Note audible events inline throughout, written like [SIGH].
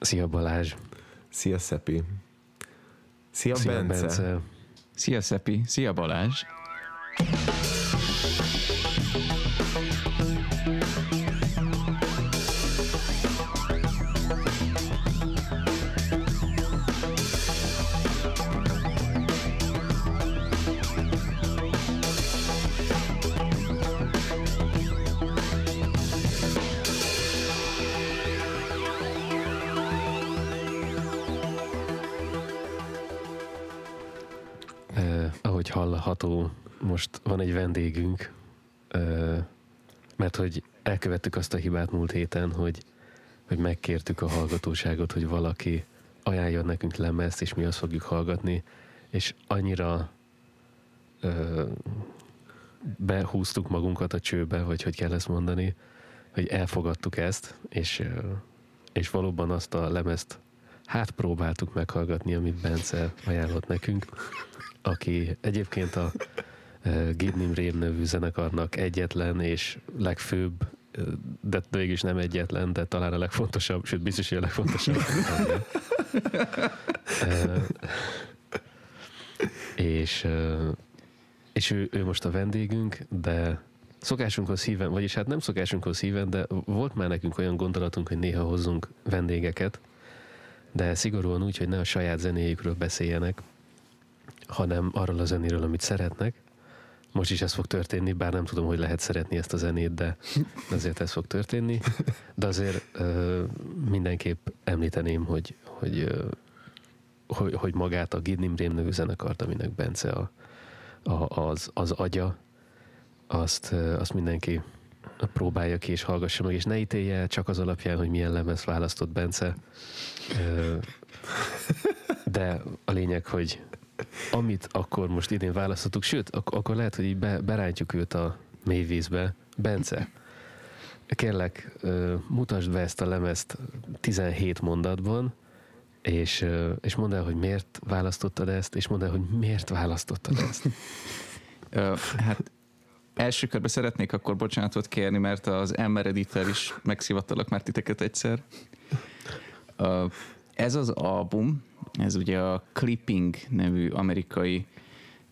Szia Balázs! Szia Szepi! Szia, Szia Bence! Bence! Szia Szepi! Szia Balázs! Egy vendégünk, mert hogy elkövettük azt a hibát múlt héten, hogy, hogy megkértük a hallgatóságot, hogy valaki ajánljon nekünk lemezt, és mi azt fogjuk hallgatni, és annyira eh, behúztuk magunkat a csőbe, vagy hogy kell ezt mondani, hogy elfogadtuk ezt, és, és valóban azt a lemezt hát próbáltuk meghallgatni, amit Bence ajánlott nekünk, aki egyébként a Gidnim Rém nevű zenekarnak egyetlen és legfőbb, de végül is nem egyetlen, de talán a legfontosabb, sőt biztos, hogy a legfontosabb. és és ő, ő most a vendégünk, de szokásunkhoz híven, vagyis hát nem szokásunkhoz híven, de volt már nekünk olyan gondolatunk, hogy néha hozzunk vendégeket, de szigorúan úgy, hogy ne a saját zenéjükről beszéljenek, hanem arról a zenéről, amit szeretnek. Most is ez fog történni, bár nem tudom, hogy lehet szeretni ezt a zenét, de azért ez fog történni. De azért ö, mindenképp említeném, hogy, hogy, ö, hogy, hogy magát a Gidnim Rém nevű zenekart, aminek Bence a, a, az, az agya, azt, azt mindenki próbálja ki és hallgassa meg, és ne ítélje csak az alapján, hogy milyen lemez választott Bence. De a lényeg, hogy amit akkor most idén választottuk, sőt, ak- akkor lehet, hogy így be, berántjuk őt a mély vízbe. Bence, kérlek, mutasd be ezt a lemezt 17 mondatban, és, és mondd el, hogy miért választottad ezt, és mondd el, hogy miért választottad ezt. [LAUGHS] Hát első körben szeretnék akkor bocsánatot kérni, mert az Emmeredittel is megszivattalak már titeket egyszer. Ez az album, ez ugye a Clipping nevű amerikai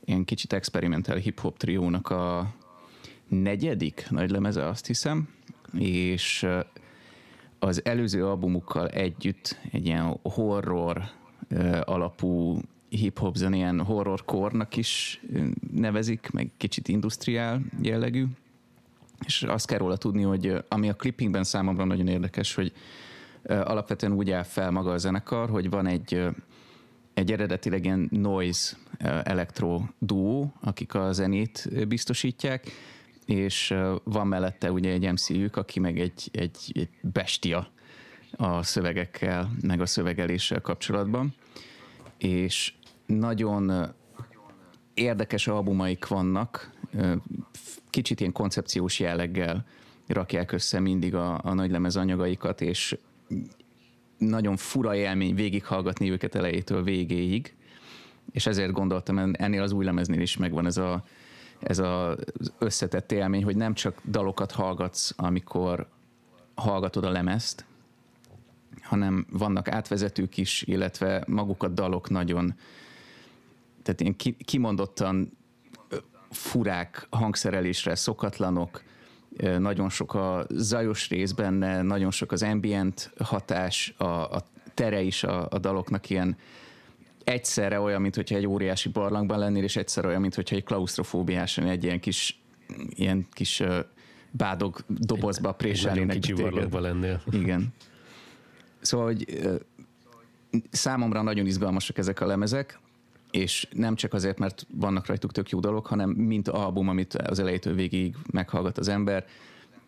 ilyen kicsit experimental hip-hop triónak a negyedik nagy lemeze, azt hiszem, és az előző albumukkal együtt egy ilyen horror alapú hip-hop zen, ilyen horrorcore-nak is nevezik, meg kicsit industriál jellegű. És azt kell róla tudni, hogy ami a clippingben számomra nagyon érdekes, hogy alapvetően úgy áll fel maga a zenekar, hogy van egy, egy eredetileg ilyen noise elektro duó, akik a zenét biztosítják, és van mellette ugye egy MC-jük, aki meg egy, egy, egy bestia a szövegekkel, meg a szövegeléssel kapcsolatban. És nagyon érdekes albumaik vannak, kicsit ilyen koncepciós jelleggel rakják össze mindig a, a nagylemez anyagaikat, és nagyon fura élmény végighallgatni őket elejétől végéig, és ezért gondoltam, en- ennél az új lemeznél is megvan ez a ez az összetett élmény, hogy nem csak dalokat hallgatsz, amikor hallgatod a lemezt, hanem vannak átvezetők is, illetve maguk a dalok nagyon, tehát ilyen ki- kimondottan furák hangszerelésre, szokatlanok, nagyon sok a zajos rész benne, nagyon sok az ambient hatás, a, a tere is a, a daloknak ilyen egyszerre olyan, mint hogyha egy óriási barlangban lennél, és egyszerre olyan, mint hogyha egy klaustrofóbiásan egy ilyen kis, ilyen kis bádog dobozba Egy préselnének kicsi téged. barlangban lennél. Igen. Szóval, hogy számomra nagyon izgalmasak ezek a lemezek, és nem csak azért, mert vannak rajtuk tök jó dalok, hanem mint album, amit az elejétől végig meghallgat az ember,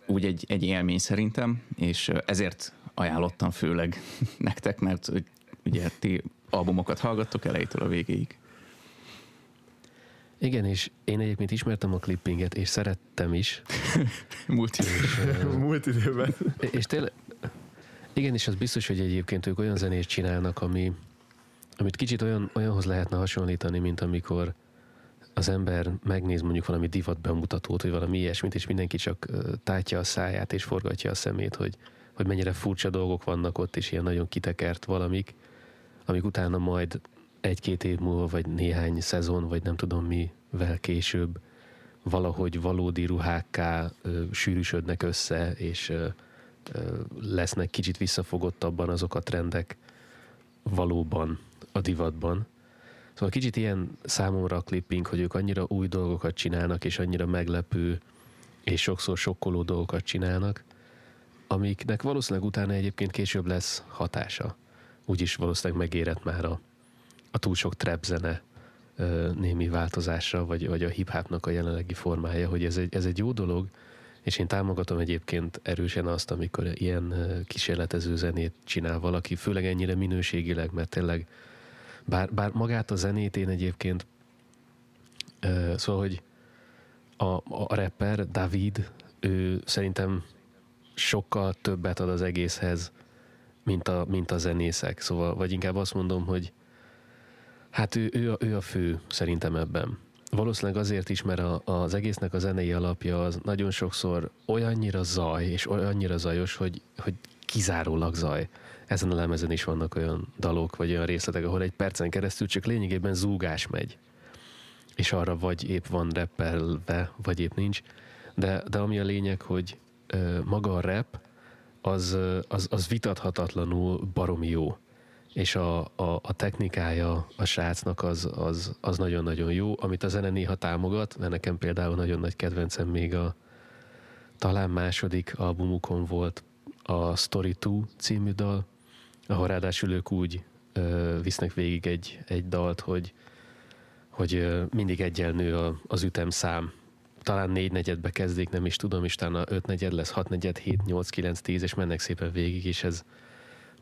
úgy egy, egy élmény szerintem, és ezért ajánlottam főleg [LAUGHS] nektek, mert ugye ti albumokat hallgattok elejétől a végéig. Igen, és én egyébként ismertem a clippinget, és szerettem is. [LAUGHS] Múlt ö, [LAUGHS] Múlt időben. És tényleg, igen, és az biztos, hogy egyébként ők olyan zenét csinálnak, ami, amit kicsit olyan, olyanhoz lehetne hasonlítani, mint amikor az ember megnéz mondjuk valami divat bemutatót, vagy valami ilyesmit, és mindenki csak tátja a száját és forgatja a szemét, hogy hogy mennyire furcsa dolgok vannak ott, és ilyen nagyon kitekert valamik, amik utána majd egy-két év múlva, vagy néhány szezon, vagy nem tudom mivel később valahogy valódi ruhákká ö, sűrűsödnek össze, és ö, ö, lesznek kicsit visszafogottabban azok a trendek valóban a divatban. Szóval kicsit ilyen számomra a clipping, hogy ők annyira új dolgokat csinálnak, és annyira meglepő, és sokszor sokkoló dolgokat csinálnak, amiknek valószínűleg utána egyébként később lesz hatása. Úgyis valószínűleg megérett már a, a túl sok trap zene némi változása, vagy, vagy a hip-hopnak a jelenlegi formája, hogy ez egy, ez egy jó dolog, és én támogatom egyébként erősen azt, amikor ilyen kísérletező zenét csinál valaki, főleg ennyire minőségileg, mert tényleg bár, bár magát a zenét én egyébként ö, szóval, hogy a, a rapper David, ő szerintem sokkal többet ad az egészhez, mint a, mint a zenészek. Szóval, vagy inkább azt mondom, hogy hát ő, ő, a, ő a fő szerintem ebben. Valószínűleg azért is, mert a, az egésznek a zenei alapja az nagyon sokszor olyannyira zaj, és olyannyira zajos, hogy, hogy kizárólag zaj. Ezen a lemezen is vannak olyan dalok, vagy olyan részletek, ahol egy percen keresztül csak lényegében zúgás megy. És arra vagy épp van rappelve, vagy épp nincs. De, de ami a lényeg, hogy ö, maga a rap, az, az, az vitathatatlanul baromi jó. És a, a, a technikája a srácnak az, az, az nagyon-nagyon jó, amit a zene néha támogat, mert nekem például nagyon nagy kedvencem még a talán második albumukon volt a Story 2 című dal, ahol ráadásul ők úgy ö, visznek végig egy, egy dalt, hogy, hogy ö, mindig egyel nő a, az ütemszám. Talán négy negyedbe kezdik, nem is tudom, és utána öt negyed lesz, hat negyed, hét, nyolc, kilenc, tíz, és mennek szépen végig, és ez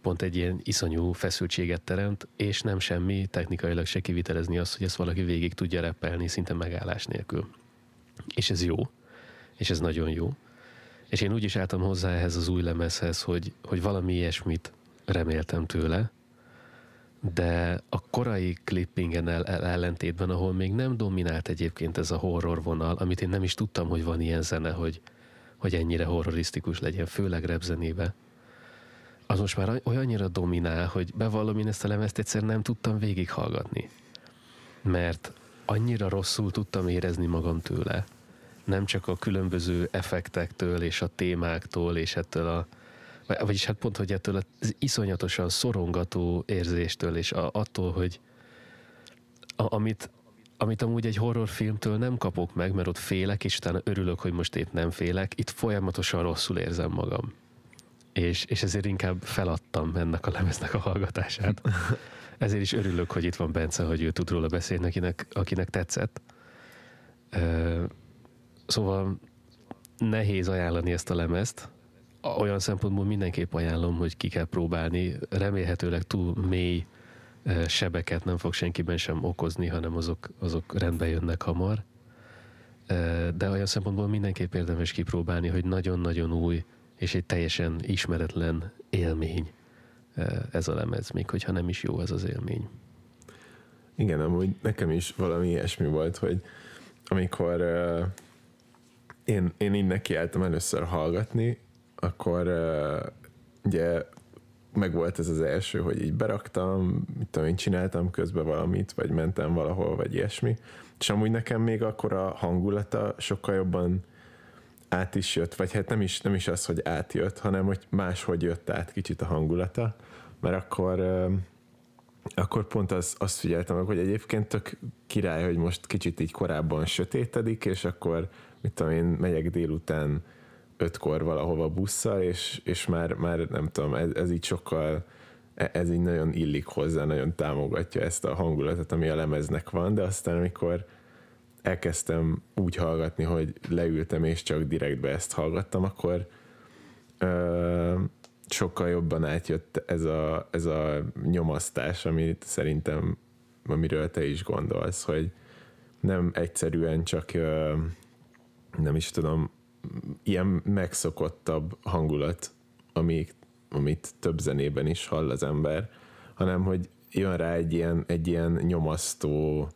pont egy ilyen iszonyú feszültséget teremt, és nem semmi technikailag se kivitelezni azt, hogy ezt valaki végig tudja reppelni szinte megállás nélkül. És ez jó, és ez nagyon jó. És én úgy is álltam hozzá ehhez az új lemezhez, hogy, hogy valami ilyesmit reméltem tőle, de a korai clippingen el, el, ellentétben, ahol még nem dominált egyébként ez a horror vonal, amit én nem is tudtam, hogy van ilyen zene, hogy, hogy ennyire horrorisztikus legyen, főleg repzenébe, az most már olyannyira dominál, hogy bevallom, én ezt a lemezt egyszer nem tudtam végighallgatni. Mert annyira rosszul tudtam érezni magam tőle. Nem csak a különböző effektektől és a témáktól és ettől a vagyis hát pont, hogy ettől az iszonyatosan szorongató érzéstől, és a, attól, hogy a, amit, amit amúgy egy horrorfilmtől nem kapok meg, mert ott félek, és utána örülök, hogy most épp nem félek, itt folyamatosan rosszul érzem magam. És, és ezért inkább feladtam ennek a lemeznek a hallgatását. [LAUGHS] Ezért is örülök, hogy itt van Bence, hogy ő tud róla beszélni, akinek, akinek tetszett. Szóval nehéz ajánlani ezt a lemezt, olyan szempontból mindenképp ajánlom, hogy ki kell próbálni. Remélhetőleg túl mély sebeket nem fog senkiben sem okozni, hanem azok, azok rendbe jönnek hamar. De olyan szempontból mindenképp érdemes kipróbálni, hogy nagyon-nagyon új és egy teljesen ismeretlen élmény ez a lemez, még hogyha nem is jó ez az élmény. Igen, amúgy nekem is valami ilyesmi volt, hogy amikor én, én így nekiálltam először hallgatni, akkor ugye meg volt ez az első, hogy így beraktam, mit tudom én, csináltam közben valamit, vagy mentem valahol, vagy ilyesmi. És amúgy nekem még akkor a hangulata sokkal jobban át is jött, vagy hát nem is, nem is az, hogy átjött, hanem hogy máshogy jött át kicsit a hangulata, mert akkor akkor pont az, azt figyeltem meg, hogy egyébként tök király, hogy most kicsit így korábban sötétedik, és akkor mit tudom én, megyek délután ötkor valahova busszal, és, és már, már nem tudom, ez, ez így sokkal ez így nagyon illik hozzá, nagyon támogatja ezt a hangulatot, ami a lemeznek van, de aztán amikor elkezdtem úgy hallgatni, hogy leültem és csak direktbe ezt hallgattam, akkor ö, sokkal jobban átjött ez a, ez a nyomasztás, amit szerintem, amiről te is gondolsz, hogy nem egyszerűen csak ö, nem is tudom, ilyen megszokottabb hangulat, ami, amit több zenében is hall az ember, hanem hogy jön rá egy ilyen, egy ilyen nyomasztó,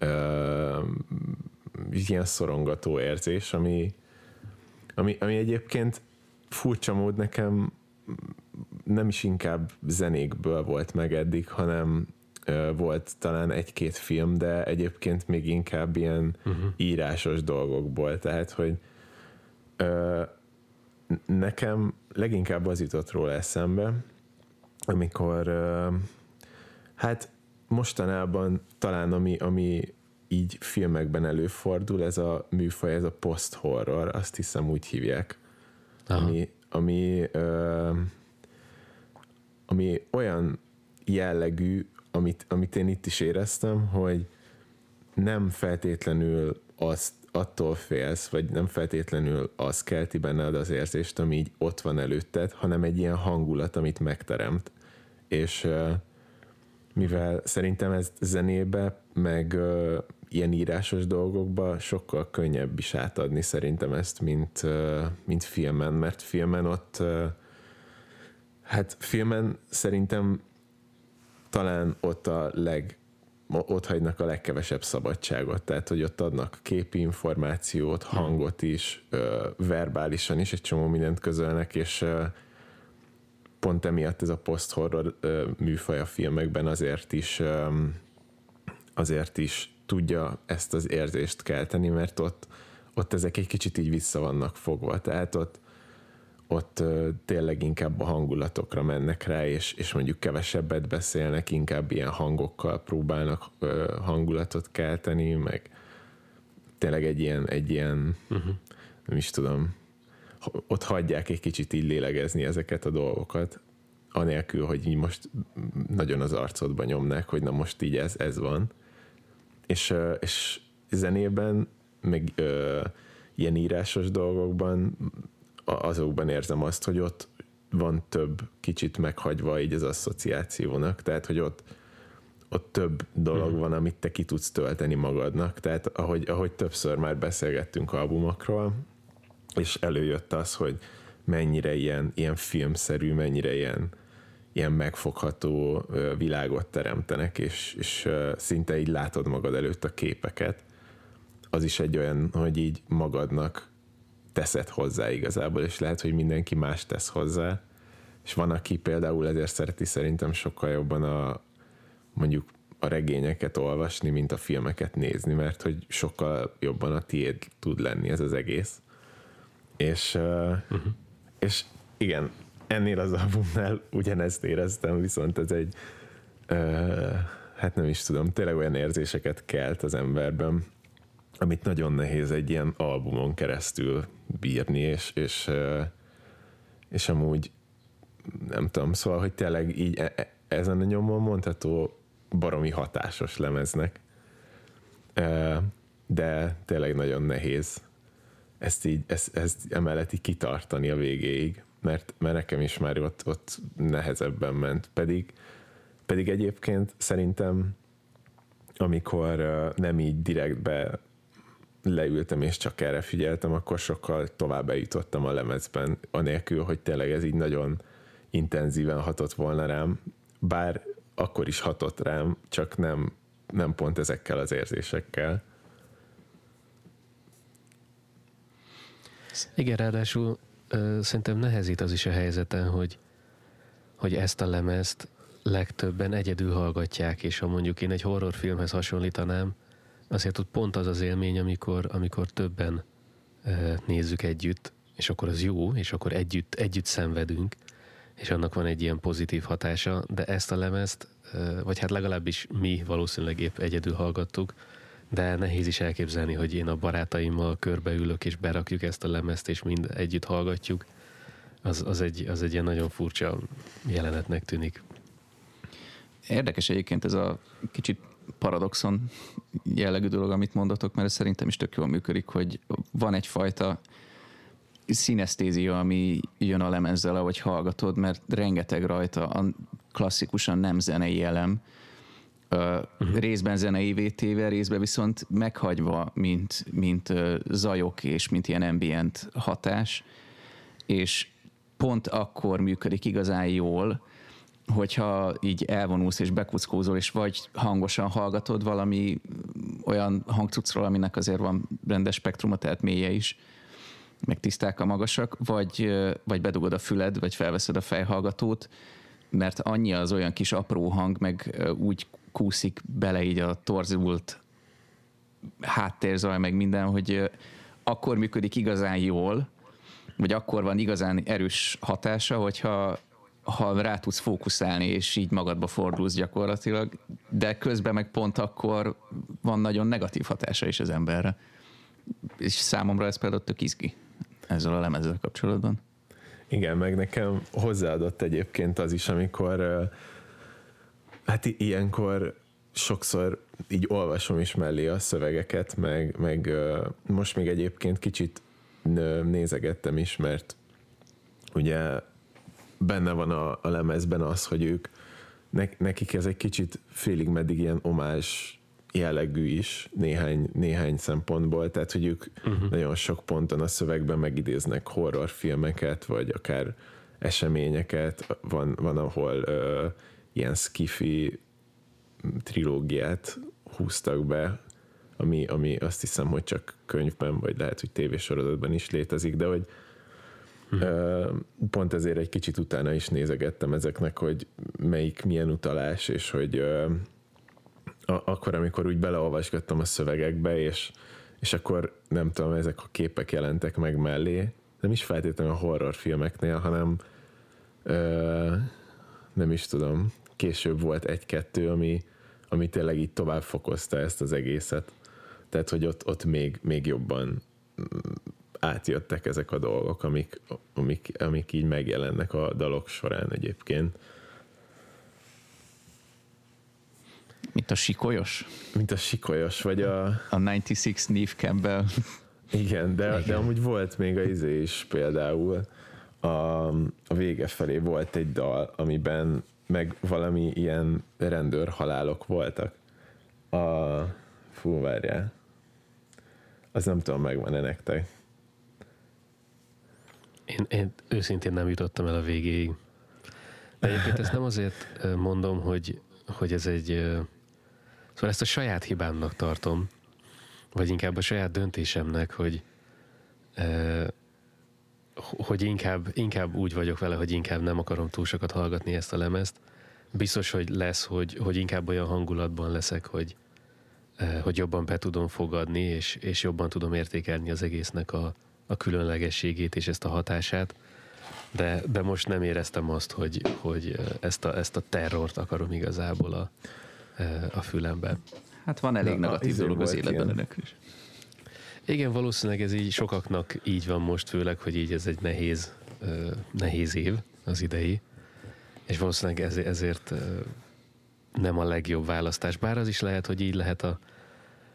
uh, ilyen szorongató érzés, ami, ami, ami egyébként furcsa mód nekem nem is inkább zenékből volt meg eddig, hanem volt talán egy-két film, de egyébként még inkább ilyen uh-huh. írásos dolgokból, tehát hogy ö, nekem leginkább az jutott róla eszembe, amikor hát mostanában talán ami, ami így filmekben előfordul, ez a műfaj, ez a post-horror, azt hiszem úgy hívják, Aha. ami, ami, ö, ami olyan jellegű, amit, amit én itt is éreztem, hogy nem feltétlenül azt attól félsz, vagy nem feltétlenül az kelti benned az érzést, ami így ott van előtted, hanem egy ilyen hangulat, amit megteremt. És mivel szerintem ez zenébe, meg ilyen írásos dolgokba sokkal könnyebb is átadni szerintem ezt, mint, mint filmen, mert filmen ott hát filmen szerintem talán ott a leg ott hagynak a legkevesebb szabadságot, tehát hogy ott adnak képi információt, hangot is, verbálisan is egy csomó mindent közölnek, és pont emiatt ez a post-horror műfaj a filmekben azért is azért is tudja ezt az érzést kelteni, mert ott, ott ezek egy kicsit így vissza vannak fogva, tehát ott ott tényleg inkább a hangulatokra mennek rá, és, és mondjuk kevesebbet beszélnek, inkább ilyen hangokkal próbálnak hangulatot kelteni, meg tényleg egy ilyen, egy ilyen uh-huh. nem is tudom, ott hagyják egy kicsit így lélegezni ezeket a dolgokat, anélkül, hogy így most nagyon az arcodba nyomnák, hogy na most így ez, ez van. És, és zenében, meg ö, ilyen írásos dolgokban azokban érzem azt, hogy ott van több kicsit meghagyva így az asszociációnak, tehát hogy ott, ott több dolog van, amit te ki tudsz tölteni magadnak, tehát ahogy, ahogy többször már beszélgettünk albumokról, és előjött az, hogy mennyire ilyen, ilyen filmszerű, mennyire ilyen, ilyen megfogható világot teremtenek, és, és szinte így látod magad előtt a képeket. Az is egy olyan, hogy így magadnak teszed hozzá igazából, és lehet, hogy mindenki más tesz hozzá, és van, aki például ezért szereti szerintem sokkal jobban a mondjuk a regényeket olvasni, mint a filmeket nézni, mert hogy sokkal jobban a tiéd tud lenni ez az egész. És, uh-huh. és igen, ennél az albumnál ugyanezt éreztem, viszont ez egy uh, hát nem is tudom, tényleg olyan érzéseket kelt az emberben, amit nagyon nehéz egy ilyen albumon keresztül bírni, és, és, és amúgy nem tudom, szóval, hogy tényleg így e, e, ezen a nyomon mondható baromi hatásos lemeznek, de tényleg nagyon nehéz ezt így, ezt, ezt emellett így kitartani a végéig, mert, mert nekem is már ott, ott nehezebben ment, pedig, pedig egyébként szerintem amikor nem így direktbe leültem és csak erre figyeltem, akkor sokkal tovább eljutottam a lemezben, anélkül, hogy tényleg ez így nagyon intenzíven hatott volna rám, bár akkor is hatott rám, csak nem, nem pont ezekkel az érzésekkel. Igen, ráadásul ö, szerintem nehezít az is a helyzeten, hogy, hogy ezt a lemezt legtöbben egyedül hallgatják, és ha mondjuk én egy horrorfilmhez hasonlítanám, azért ott pont az az élmény, amikor, amikor többen nézzük együtt, és akkor az jó, és akkor együtt, együtt szenvedünk, és annak van egy ilyen pozitív hatása, de ezt a lemezt, vagy hát legalábbis mi valószínűleg épp egyedül hallgattuk, de nehéz is elképzelni, hogy én a barátaimmal körbeülök, és berakjuk ezt a lemezt, és mind együtt hallgatjuk. Az, az, egy, az egy ilyen nagyon furcsa jelenetnek tűnik. Érdekes egyébként ez a kicsit paradoxon jellegű dolog, amit mondatok, mert ez szerintem is tök jól működik, hogy van egyfajta színesztézia, ami jön a lemezzel, ahogy hallgatod, mert rengeteg rajta a klasszikusan nem zenei elem, uh-huh. részben zenei vétéve, részben viszont meghagyva, mint, mint zajok és mint ilyen ambient hatás, és pont akkor működik igazán jól, hogyha így elvonulsz és bekuckózol, és vagy hangosan hallgatod valami olyan hangcucról, aminek azért van rendes spektruma, tehát mélye is, meg tiszták a magasak, vagy, vagy bedugod a füled, vagy felveszed a fejhallgatót, mert annyi az olyan kis apró hang, meg úgy kúszik bele így a torzult háttérzaj, meg minden, hogy akkor működik igazán jól, vagy akkor van igazán erős hatása, hogyha ha rá tudsz fókuszálni, és így magadba fordulsz gyakorlatilag, de közben meg pont akkor van nagyon negatív hatása is az emberre. És számomra ez például tök izgi ezzel a lemezzel kapcsolatban. Igen, meg nekem hozzáadott egyébként az is, amikor hát ilyenkor sokszor így olvasom is mellé a szövegeket, meg, meg most még egyébként kicsit nézegettem is, mert ugye benne van a, a lemezben az, hogy ők ne, nekik ez egy kicsit félig meddig ilyen omás jellegű is néhány, néhány szempontból, tehát hogy ők uh-huh. nagyon sok ponton a szövegben megidéznek horrorfilmeket, vagy akár eseményeket, van, van ahol uh, ilyen skifi trilógiát húztak be, ami, ami azt hiszem, hogy csak könyvben, vagy lehet, hogy tévésorozatban is létezik, de hogy hmm. pont ezért egy kicsit utána is nézegettem ezeknek, hogy melyik milyen utalás, és hogy akkor, amikor úgy beleolvasgattam a szövegekbe, és, és akkor nem tudom, ezek a képek jelentek meg mellé, nem is feltétlenül a horrorfilmeknél, hanem ö, nem is tudom, később volt egy-kettő, ami, ami tényleg így tovább fokozta ezt az egészet. Tehát, hogy ott, ott még, még jobban átjöttek ezek a dolgok, amik, amik, amik így megjelennek a dalok során egyébként. Mint a sikolyos? Mint a sikolyos, vagy a... A 96 Neve Campbell. Igen, de, Igen. de amúgy volt még a izé is például a, a vége felé volt egy dal, amiben meg valami ilyen rendőr halálok voltak. A, fú, várjál. Az nem tudom, megvan-e nektek. Én, én őszintén nem jutottam el a végéig. De egyébként ezt nem azért mondom, hogy, hogy ez egy... Szóval ezt a saját hibámnak tartom, vagy inkább a saját döntésemnek, hogy hogy inkább, inkább úgy vagyok vele, hogy inkább nem akarom túl sokat hallgatni ezt a lemezt. Biztos, hogy lesz, hogy, hogy inkább olyan hangulatban leszek, hogy, hogy jobban be tudom fogadni, és, és jobban tudom értékelni az egésznek a, a különlegességét és ezt a hatását. De, de most nem éreztem azt, hogy, hogy ezt, a, ezt a terrort akarom igazából a, a fülembe. Hát van elég negatív dolog az életben ennek is. Igen, valószínűleg ez így sokaknak így van most, főleg, hogy így ez egy nehéz, nehéz év az idei, és valószínűleg ezért nem a legjobb választás. Bár az is lehet, hogy így lehet a,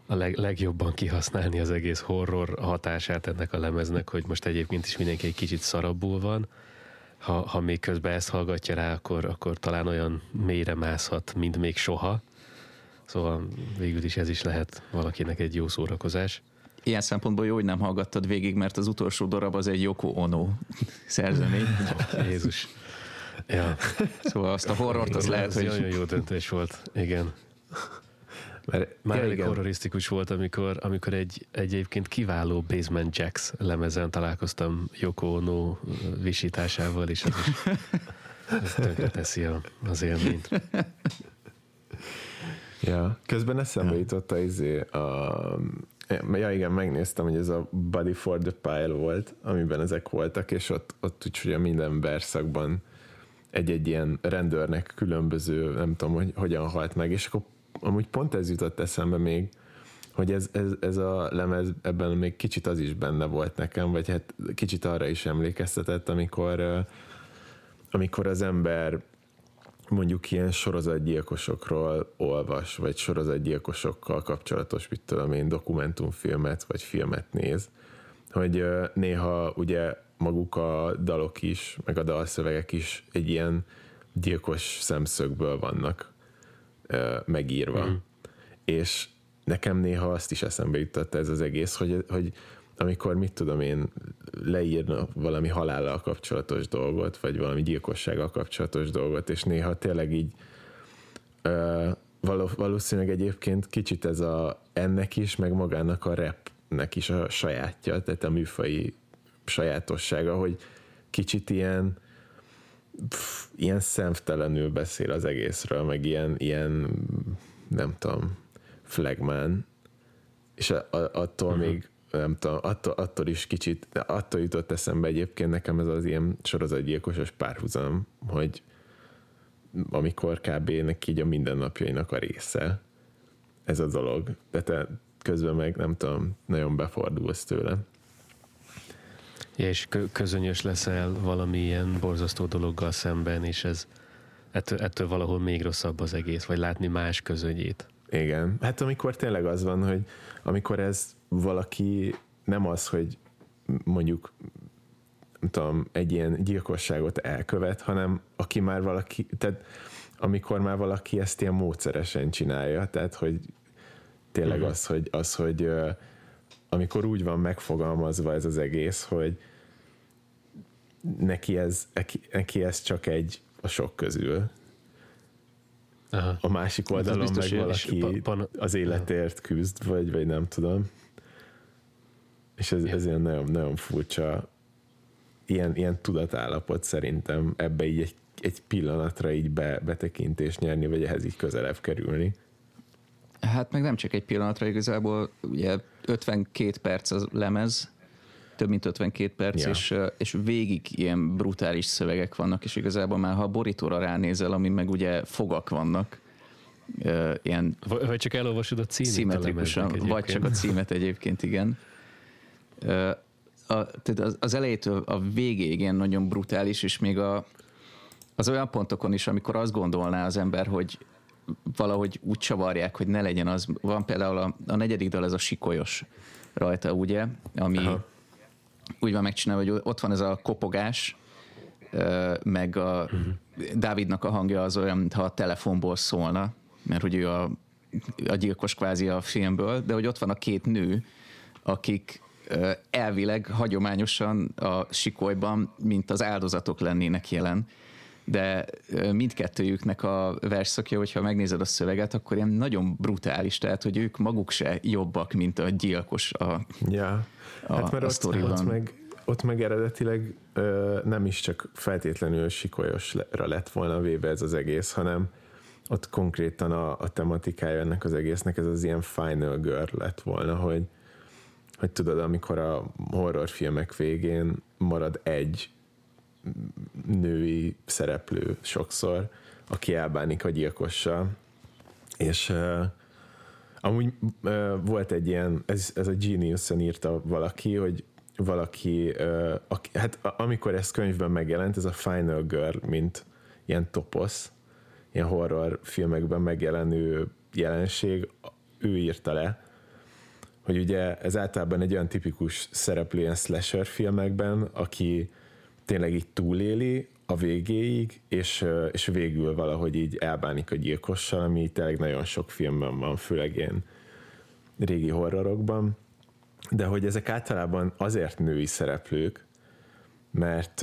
a leg, legjobban kihasználni az egész horror hatását ennek a lemeznek, hogy most egyébként is mindenki egy kicsit szarabbul van. Ha, ha még közben ezt hallgatja rá, akkor, akkor talán olyan mélyre mászhat, mint még soha. Szóval végül is ez is lehet valakinek egy jó szórakozás. Ilyen szempontból jó, hogy nem hallgattad végig, mert az utolsó darab az egy Yoko Ono [LAUGHS] szerzemény. Jézus. Ja. Szóval azt a horrort az lehet, hogy... Nagyon jó döntés volt, igen. Mert Már elég igen. horrorisztikus volt, amikor, amikor egy egyébként kiváló Basement Jacks lemezen találkoztam Yoko Ono visításával, és ez is ez tönkre teszi a, az élményt. [LAUGHS] Ja, közben eszembe ja. jutott a, izé, a, ja igen, megnéztem, hogy ez a Body for the Pile volt, amiben ezek voltak, és ott, ott úgy, a minden verszakban egy-egy ilyen rendőrnek különböző, nem tudom, hogy hogyan halt meg, és akkor amúgy pont ez jutott eszembe még, hogy ez, ez, ez a lemez, ebben még kicsit az is benne volt nekem, vagy hát kicsit arra is emlékeztetett, amikor, amikor az ember mondjuk ilyen sorozatgyilkosokról olvas, vagy sorozatgyilkosokkal kapcsolatos, mit tudom én, dokumentumfilmet, vagy filmet néz, hogy néha ugye maguk a dalok is, meg a dalszövegek is egy ilyen gyilkos szemszögből vannak megírva. Mm. És nekem néha azt is eszembe jutott ez az egész, hogy, hogy amikor mit tudom én leírna valami halállal kapcsolatos dolgot, vagy valami gyilkossággal kapcsolatos dolgot, és néha tényleg így való, valószínűleg egyébként kicsit ez a ennek is, meg magának a rapnek is a sajátja, tehát a műfai sajátossága, hogy kicsit ilyen pff, ilyen szemtelenül beszél az egészről, meg ilyen, ilyen nem tudom, flagman, és a, a, attól uh-huh. még nem tudom, attól, attól is kicsit, attól jutott eszembe egyébként nekem ez az ilyen sorozatgyilkosos párhuzam, hogy amikor kb. neki így a mindennapjainak a része ez a dolog, de te közben meg nem tudom, nagyon befordulsz tőle. Ja, és közönyös leszel valamilyen borzasztó dologgal szemben, és ez ettől, ettől valahol még rosszabb az egész, vagy látni más közönyét. Igen. Hát amikor tényleg az van, hogy amikor ez valaki nem az, hogy mondjuk nem tudom, egy ilyen gyilkosságot elkövet, hanem aki már valaki, tehát amikor már valaki ezt ilyen módszeresen csinálja, tehát hogy tényleg uh-huh. az, hogy, az, hogy amikor úgy van megfogalmazva ez az egész, hogy neki ez, neki ez csak egy a sok közül. Aha. A másik hát oldalon meg valaki az életért küzd, vagy, vagy nem tudom. És ez, ez ilyen nagyon, nagyon furcsa ilyen, ilyen tudatállapot szerintem ebbe így egy, egy pillanatra így be, betekintést nyerni, vagy ehhez így közelebb kerülni. Hát meg nem csak egy pillanatra, igazából ugye 52 perc az lemez, több mint 52 perc, ja. és, és végig ilyen brutális szövegek vannak, és igazából már ha a borítóra ránézel, ami meg ugye fogak vannak, ilyen vagy csak elolvasod a címet szimmetrikusan, vagy csak a címet egyébként, igen. A, tehát az, az elejétől a végéig ilyen nagyon brutális, és még a, az olyan pontokon is, amikor azt gondolná az ember, hogy valahogy úgy csavarják, hogy ne legyen az. Van például a, a negyedik dal, ez a sikolyos rajta, ugye, ami Aha. úgy van megcsinálva, hogy ott van ez a kopogás, meg a uh-huh. Dávidnak a hangja az olyan, mintha a telefonból szólna, mert hogy ő a, a gyilkos kvázi a filmből, de hogy ott van a két nő, akik elvileg hagyományosan a sikolyban, mint az áldozatok lennének jelen, de mindkettőjüknek a versszakja, hogyha megnézed a szöveget, akkor ilyen nagyon brutális, tehát hogy ők maguk se jobbak, mint a gyilkos a, ja. a, hát mert a ott, ott, meg, ott meg eredetileg ö, nem is csak feltétlenül sikolyosra lett volna véve ez az egész, hanem ott konkrétan a, a tematikája ennek az egésznek ez az ilyen final girl lett volna, hogy, hogy tudod, amikor a horrorfilmek végén marad egy női szereplő sokszor, aki elbánik a gyilkossal. És uh, amúgy uh, volt egy ilyen, ez, ez a Genius-en írta valaki, hogy valaki, uh, aki, hát amikor ez könyvben megjelent, ez a Final Girl, mint ilyen toposz, ilyen horror filmekben megjelenő jelenség, ő írta le, hogy ugye ez általában egy olyan tipikus szereplő ilyen slasher filmekben, aki tényleg így túléli a végéig, és, és végül valahogy így elbánik a gyilkossal, ami tényleg nagyon sok filmben van, főleg ilyen régi horrorokban, de hogy ezek általában azért női szereplők, mert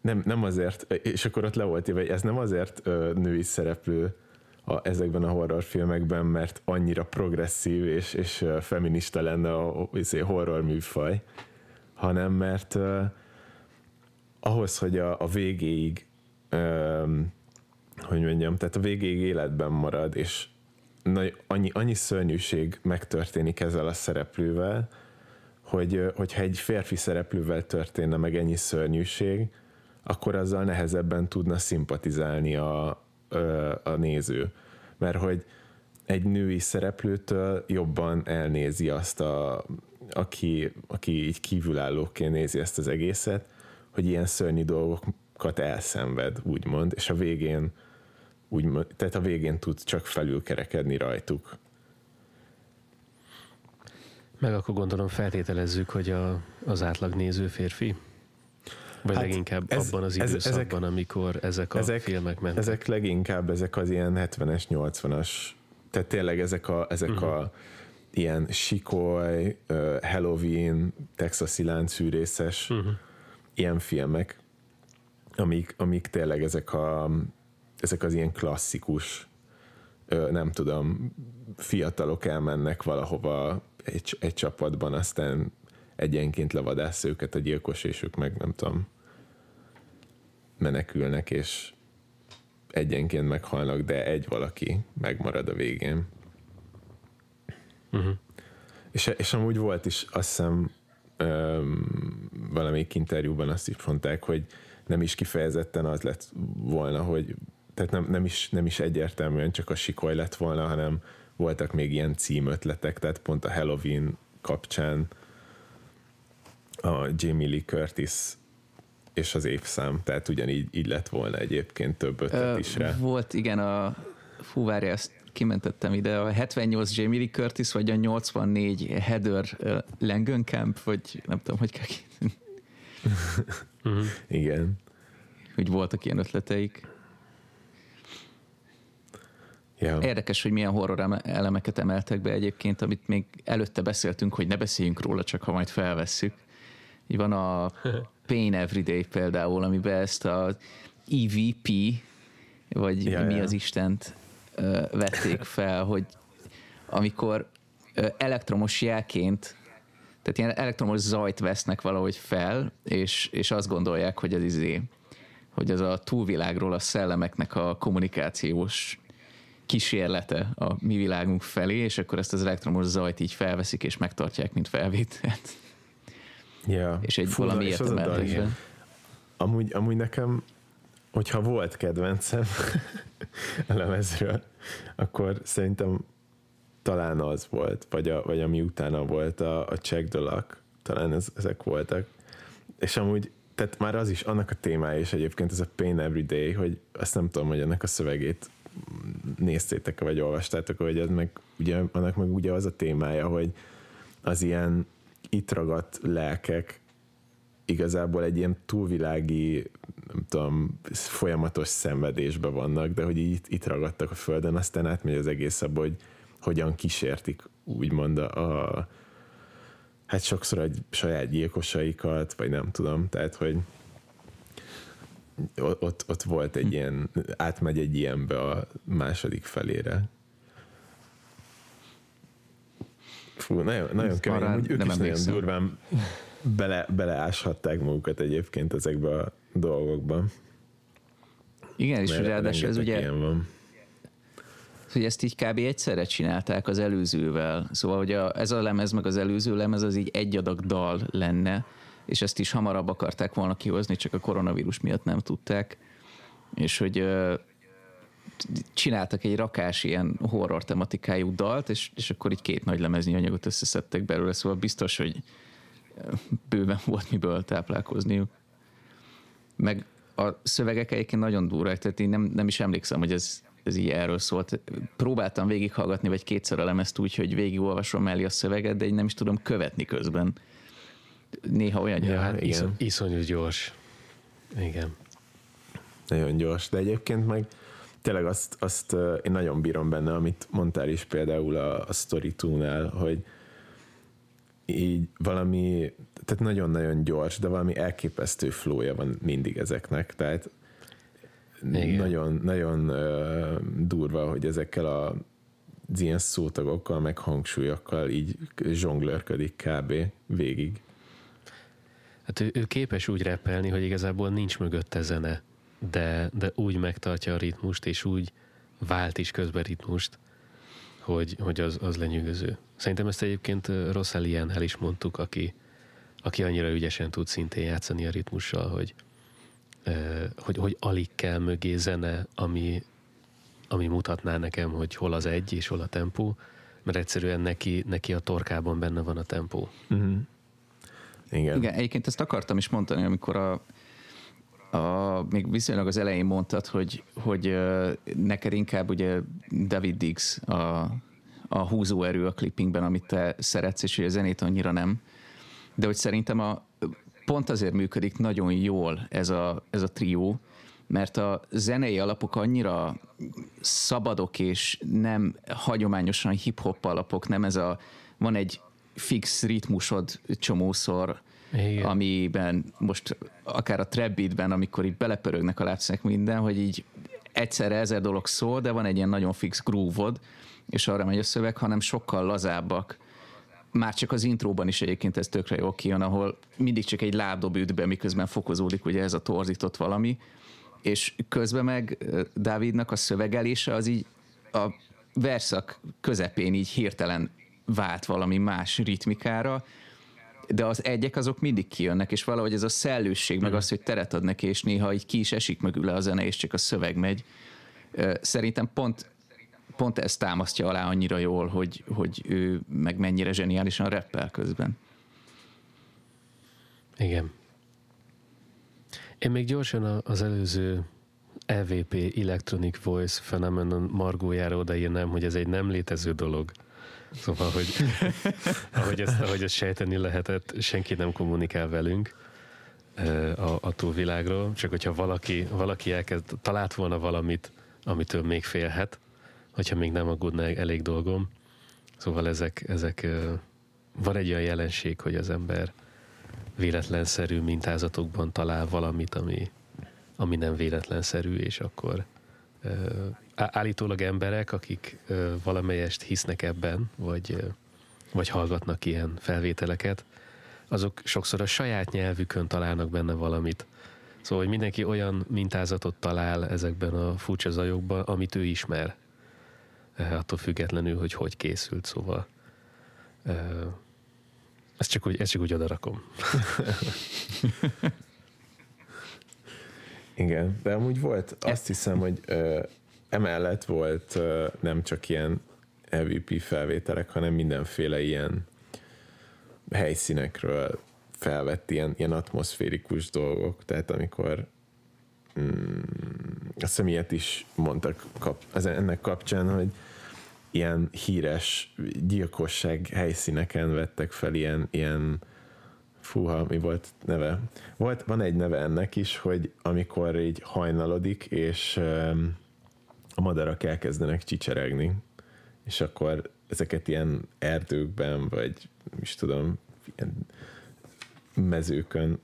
nem, nem azért, és akkor ott le volt hogy ez nem azért női szereplő a, ezekben a horrorfilmekben, mert annyira progresszív és, és feminista lenne a, a, a horror műfaj, hanem mert ahhoz, hogy a, a végéig um, hogy mondjam, tehát a végéig életben marad, és nagy, annyi, annyi szörnyűség megtörténik ezzel a szereplővel, hogy, hogyha egy férfi szereplővel történne meg ennyi szörnyűség, akkor azzal nehezebben tudna szimpatizálni a, a néző. Mert hogy egy női szereplőtől jobban elnézi azt, a, aki, aki így kívülállóként nézi ezt az egészet, hogy ilyen szörnyű dolgokat elszenved, úgymond, és a végén úgymond, tehát a végén tud csak felülkerekedni rajtuk. Meg akkor gondolom feltételezzük, hogy a, az átlag néző férfi? Vagy hát leginkább ez, abban az időszakban, ezek, amikor ezek a ezek, filmek mentek? Ezek leginkább ezek az ilyen 70-es, 80-as, tehát tényleg ezek a, ezek uh-huh. a ilyen sikoly, Halloween, texasi láncűrészes uh-huh. Ilyen filmek, amik, amik tényleg ezek, a, ezek az ilyen klasszikus, nem tudom, fiatalok elmennek valahova egy, egy csapatban, aztán egyenként levadász őket a gyilkos, és ők meg nem tudom, menekülnek, és egyenként meghalnak, de egy valaki megmarad a végén. Uh-huh. És, és amúgy volt is, azt hiszem, valamelyik interjúban azt is mondták, hogy nem is kifejezetten az lett volna, hogy tehát nem, nem, is, nem is egyértelműen csak a sikoly lett volna, hanem voltak még ilyen címötletek, tehát pont a Halloween kapcsán a Jamie Lee Curtis és az évszám, tehát ugyanígy így lett volna egyébként több ötlet is rá. Volt, igen, a fú, várja, ezt kimentettem ide, a 78 Jamie Lee Curtis, vagy a 84 Heather Langenkamp, vagy nem tudom, hogy kell [LAUGHS] Igen. Hogy voltak ilyen ötleteik. Ja. Érdekes, hogy milyen horror elemeket emeltek be egyébként, amit még előtte beszéltünk, hogy ne beszéljünk róla, csak ha majd felvesszük. Így van a [LAUGHS] Pain Everyday például, amiben ezt a EVP, vagy ja, mi ja. az Istent vették fel, hogy amikor elektromos jelként, tehát ilyen elektromos zajt vesznek valahogy fel, és, és azt gondolják, hogy az izé, hogy az a túlvilágról a szellemeknek a kommunikációs kísérlete a mi világunk felé, és akkor ezt az elektromos zajt így felveszik, és megtartják, mint felvételt. Ja. És egy Fú, valami értelmet amúgy, amúgy nekem, hogyha volt kedvencem [LAUGHS] a lemezről, akkor szerintem talán az volt, vagy, a, vagy ami utána volt a, a Check the Luck, talán ez, ezek voltak. És amúgy, tehát már az is, annak a témája is egyébként ez a Pain Every Day, hogy azt nem tudom, hogy ennek a szövegét néztétek vagy olvastátok, hogy ez meg, ugye, annak meg ugye az a témája, hogy az ilyen itt ragadt lelkek igazából egy ilyen túlvilági, nem tudom, folyamatos szenvedésben vannak, de hogy itt, itt ragadtak a földön, aztán átmegy az egész abba, hogy hogyan kísértik úgymond a, a hát sokszor egy saját gyilkosaikat, vagy nem tudom, tehát hogy ott, ott volt egy hm. ilyen, átmegy egy ilyenbe a második felére. Fú, nagyon, nagyon kemény, ők nem is nagyon durván bele, beleáshatták magukat egyébként ezekbe a dolgokba. Igen, és ráadásul ez ugye van. hogy ezt így kb. egyszerre csinálták az előzővel. Szóval, hogy a, ez a lemez meg az előző lemez az így egy adag dal lenne, és ezt is hamarabb akarták volna kihozni, csak a koronavírus miatt nem tudták. És hogy csináltak egy rakás ilyen horror tematikájú dalt, és, és akkor így két nagy lemezni anyagot összeszedtek belőle, szóval biztos, hogy bőven volt miből táplálkozniuk. Meg a szövegek egyébként nagyon durvák, tehát én nem, nem is emlékszem, hogy ez, ez így erről szólt. Próbáltam végighallgatni, vagy kétszer a lemezt úgy, hogy végigolvasom mellé a szöveget, de én nem is tudom követni közben. Néha olyan ja, hát igen. Iszony, iszonyú gyors. Igen. Nagyon gyors, de egyébként meg tényleg azt, azt én nagyon bírom benne, amit mondtál is például a, a Story nál hogy így valami, tehát nagyon-nagyon gyors, de valami elképesztő flója van mindig ezeknek, tehát Igen. nagyon, nagyon uh, durva, hogy ezekkel a az ilyen szótagokkal, meg hangsúlyokkal így zsonglőrködik kb. végig. Hát ő, ő képes úgy repelni, hogy igazából nincs mögötte zene de, de úgy megtartja a ritmust, és úgy vált is közben ritmust, hogy, hogy az, az lenyűgöző. Szerintem ezt egyébként Rosszalien el is mondtuk, aki, aki annyira ügyesen tud szintén játszani a ritmussal, hogy, hogy, hogy alig kell mögé zene, ami, ami mutatná nekem, hogy hol az egy és hol a tempó, mert egyszerűen neki, neki a torkában benne van a tempó. Uh-huh. Igen. Igen, egyébként ezt akartam is mondani, amikor a, a, még viszonylag az elején mondtad, hogy, hogy neked inkább ugye David Diggs a, a húzóerő a clippingben, amit te szeretsz, és hogy a zenét annyira nem. De hogy szerintem a, pont azért működik nagyon jól ez a, ez a trió, mert a zenei alapok annyira szabadok, és nem hagyományosan hip-hop alapok, nem ez a, van egy fix ritmusod csomószor, igen. amiben most akár a trap amikor így belepörögnek a látszák minden, hogy így egyszerre ezer dolog szól, de van egy ilyen nagyon fix groove és arra megy a szöveg, hanem sokkal lazábbak már csak az intróban is egyébként ez tökre jó kijön, ahol mindig csak egy lábdob üt be, miközben fokozódik ugye ez a torzított valami, és közben meg Dávidnak a szövegelése az így a verszak közepén így hirtelen vált valami más ritmikára, de az egyek azok mindig kijönnek, és valahogy ez a szellősség, meg az, hogy teret ad neki, és néha így ki is esik mögül a zene, és csak a szöveg megy. Szerintem pont, pont ezt támasztja alá annyira jól, hogy, hogy ő meg mennyire zseniálisan reppel közben. Igen. Én még gyorsan az előző EVP Electronic Voice Phenomenon margójára odaírnám, hogy ez egy nem létező dolog. Szóval, hogy [LAUGHS] ahogy, ezt, ahogy ezt sejteni lehetett, senki nem kommunikál velünk a, a túlvilágról, csak hogyha valaki, valaki elkezd, talált volna valamit, amitől még félhet, hogyha még nem aggódna elég dolgom. Szóval ezek, ezek van egy olyan jelenség, hogy az ember véletlenszerű mintázatokban talál valamit, ami, ami nem véletlenszerű, és akkor állítólag emberek, akik valamelyest hisznek ebben, vagy, vagy hallgatnak ilyen felvételeket, azok sokszor a saját nyelvükön találnak benne valamit. Szóval, hogy mindenki olyan mintázatot talál ezekben a furcsa zajokban, amit ő ismer. Attól függetlenül, hogy hogy készült, szóval ezt csak úgy, ezt csak úgy odarakom. [LAUGHS] Igen, de amúgy volt, azt hiszem, hogy emellett volt nem csak ilyen EVP felvételek, hanem mindenféle ilyen helyszínekről felvett ilyen, ilyen atmoszférikus dolgok, tehát amikor mm, azt hiszem is mondtak kap, az, ennek kapcsán, hogy ilyen híres gyilkosság helyszíneken vettek fel ilyen, ilyen fúha, mi volt neve? Volt, van egy neve ennek is, hogy amikor így hajnalodik, és um, a madarak elkezdenek csicseregni, és akkor ezeket ilyen erdőkben, vagy is tudom, ilyen mezőkön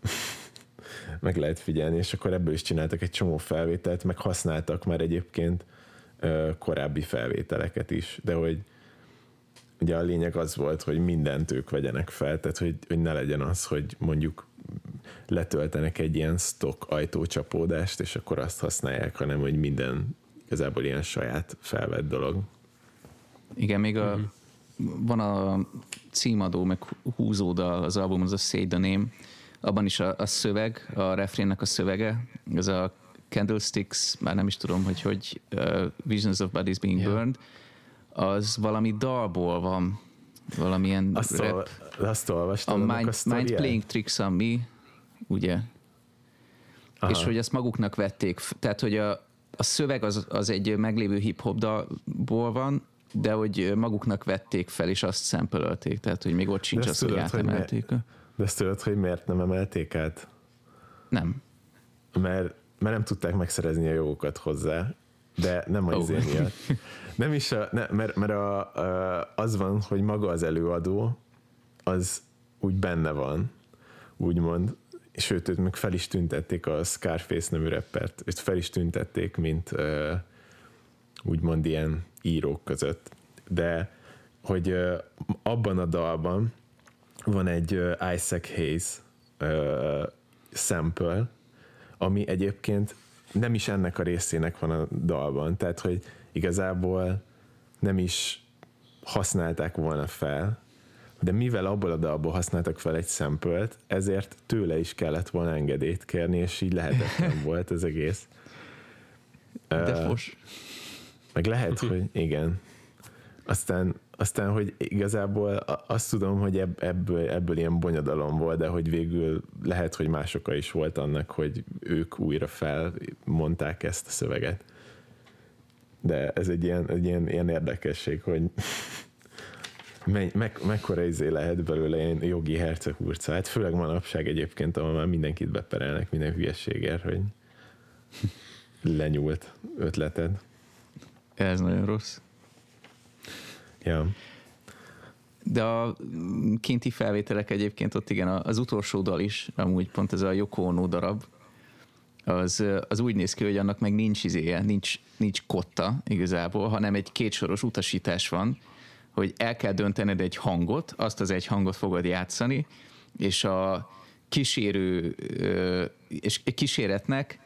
[LAUGHS] meg lehet figyelni, és akkor ebből is csináltak egy csomó felvételt, meg használtak már egyébként korábbi felvételeket is, de hogy ugye a lényeg az volt, hogy mindent ők vegyenek fel, tehát hogy, hogy ne legyen az, hogy mondjuk letöltenek egy ilyen stock ajtócsapódást, és akkor azt használják, hanem hogy minden igazából ilyen saját felvett dolog. Igen, még a, uh-huh. van a címadó, meg húzóda az album, az a Say the Name, abban is a, a szöveg, a refrénnek a szövege, ez a Candlesticks, már nem is tudom, hogy hogy uh, Visions of Bodies Being yeah. Burned, az valami dalból van, valamilyen azt rap. Ol, azt olvastam. A Mind, a mind Playing Tricks on Me, ugye? Aha. És hogy ezt maguknak vették, tehát hogy a, a szöveg az, az egy meglévő hip-hop dalból van, de hogy maguknak vették fel, és azt szempelölték, tehát hogy még ott sincs az, hogy átemelték. Hogy de ezt tudod, hogy miért nem emelték át? Nem. Mert, mert nem tudták megszerezni a jogokat hozzá, de nem a oh. izé miatt. Nem is, a, ne, mert, mert a, a, az van, hogy maga az előadó, az úgy benne van, úgymond, sőt, őt meg fel is tüntették a Scarface nevű rappert, őt fel is tüntették, mint uh, úgymond ilyen írók között. De hogy abban a dalban van egy Isaac Hayes uh, sample, ami egyébként nem is ennek a részének van a dalban, tehát hogy igazából nem is használták volna fel, de mivel abból a dalból használtak fel egy sample ezért tőle is kellett volna engedélyt kérni, és így lehetetlen [LAUGHS] volt az egész. De fos. Meg lehet, [LAUGHS] hogy igen. Aztán, aztán, hogy igazából azt tudom, hogy ebből, ebből ilyen bonyodalom volt, de hogy végül lehet, hogy más oka is volt annak, hogy ők újra felmondták ezt a szöveget. De ez egy ilyen, egy ilyen, ilyen érdekesség, hogy me, me, mekkora izé lehet belőle ilyen jogi hercehurca. Hát főleg manapság egyébként, ahol már mindenkit beperelnek minden hülyességért, hogy lenyúlt ötleted. Ez nagyon rossz. Ja. De a kinti felvételek egyébként ott igen, az utolsó dal is, amúgy pont ez a Yoko Ono darab, az, az úgy néz ki, hogy annak meg nincs izéje, nincs, nincs kotta igazából, hanem egy kétsoros utasítás van, hogy el kell döntened egy hangot, azt az egy hangot fogod játszani, és a kísérő és kíséretnek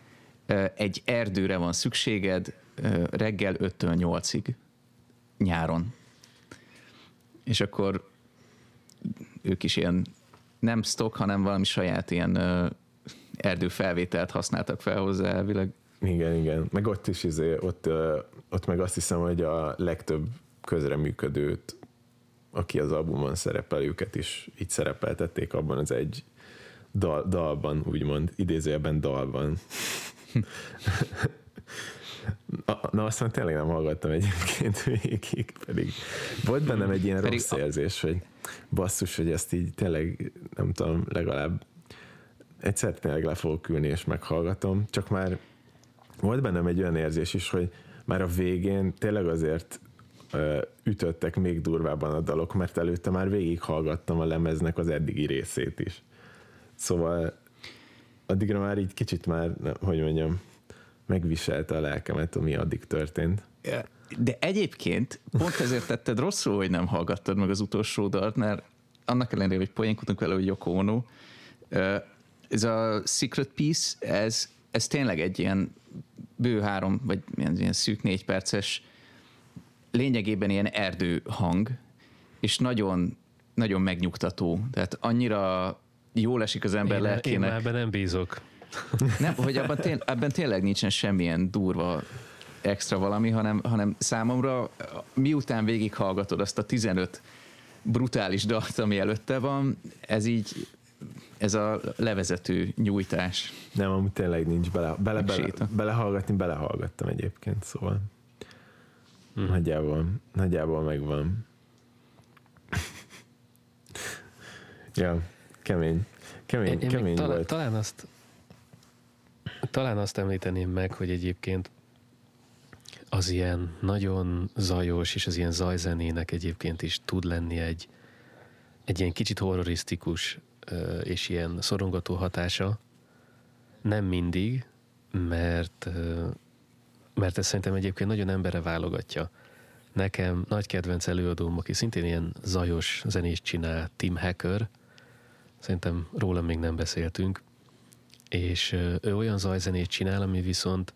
ö, egy erdőre van szükséged reggel 5-től 8-ig nyáron. És akkor ők is ilyen nem stock, hanem valami saját ilyen erdőfelvételt használtak fel hozzá elvileg. Igen, igen. Meg ott is izé, ott, ott meg azt hiszem, hogy a legtöbb közreműködőt, aki az albumon szerepel, őket is így szerepeltették abban az egy dal, dalban, úgymond, idézőjelben dalban. Na, azt már tényleg nem hallgattam egyébként végig, pedig volt bennem egy ilyen pedig rossz a... érzés, hogy basszus, hogy ezt így tényleg, nem tudom, legalább egyszer tényleg le fogok ülni és meghallgatom, csak már volt bennem egy olyan érzés is, hogy már a végén tényleg azért ütöttek még durvábban a dalok, mert előtte már végighallgattam a lemeznek az eddigi részét is. Szóval addigra már így kicsit már, hogy mondjam, megviselte a lelkemet, ami addig történt. De egyébként pont ezért tetted rosszul, hogy nem hallgattad meg az utolsó dalt, mert annak ellenére, hogy poénkodunk vele, hogy Yoko Ono, ez a Secret Piece, ez, ez tényleg egy ilyen bő három, vagy ilyen, ilyen szűk négy perces, lényegében ilyen erdő hang, és nagyon, nagyon megnyugtató. Tehát annyira jól esik az ember én, lelkének. Én ebben nem bízok. [LAUGHS] Nem, hogy abban, tény, ebben tényleg nincsen semmilyen durva extra valami, hanem, hanem számomra miután végighallgatod azt a 15 brutális dalt, ami előtte van, ez így ez a levezető nyújtás. Nem, amúgy tényleg nincs bele, bele, bele, belehallgatni, belehallgattam egyébként, szóval hmm. nagyjából, nagyjából megvan. ja, kemény. Kemény, én, kemény én talán, volt. Talán azt, talán azt említeném meg, hogy egyébként az ilyen nagyon zajos, és az ilyen zajzenének egyébként is tud lenni egy, egy ilyen kicsit horrorisztikus és ilyen szorongató hatása. Nem mindig, mert, mert ez szerintem egyébként nagyon embere válogatja. Nekem nagy kedvenc előadóm, aki szintén ilyen zajos zenést csinál, Tim Hacker, szerintem róla még nem beszéltünk, és ő olyan zajzenét csinál, ami viszont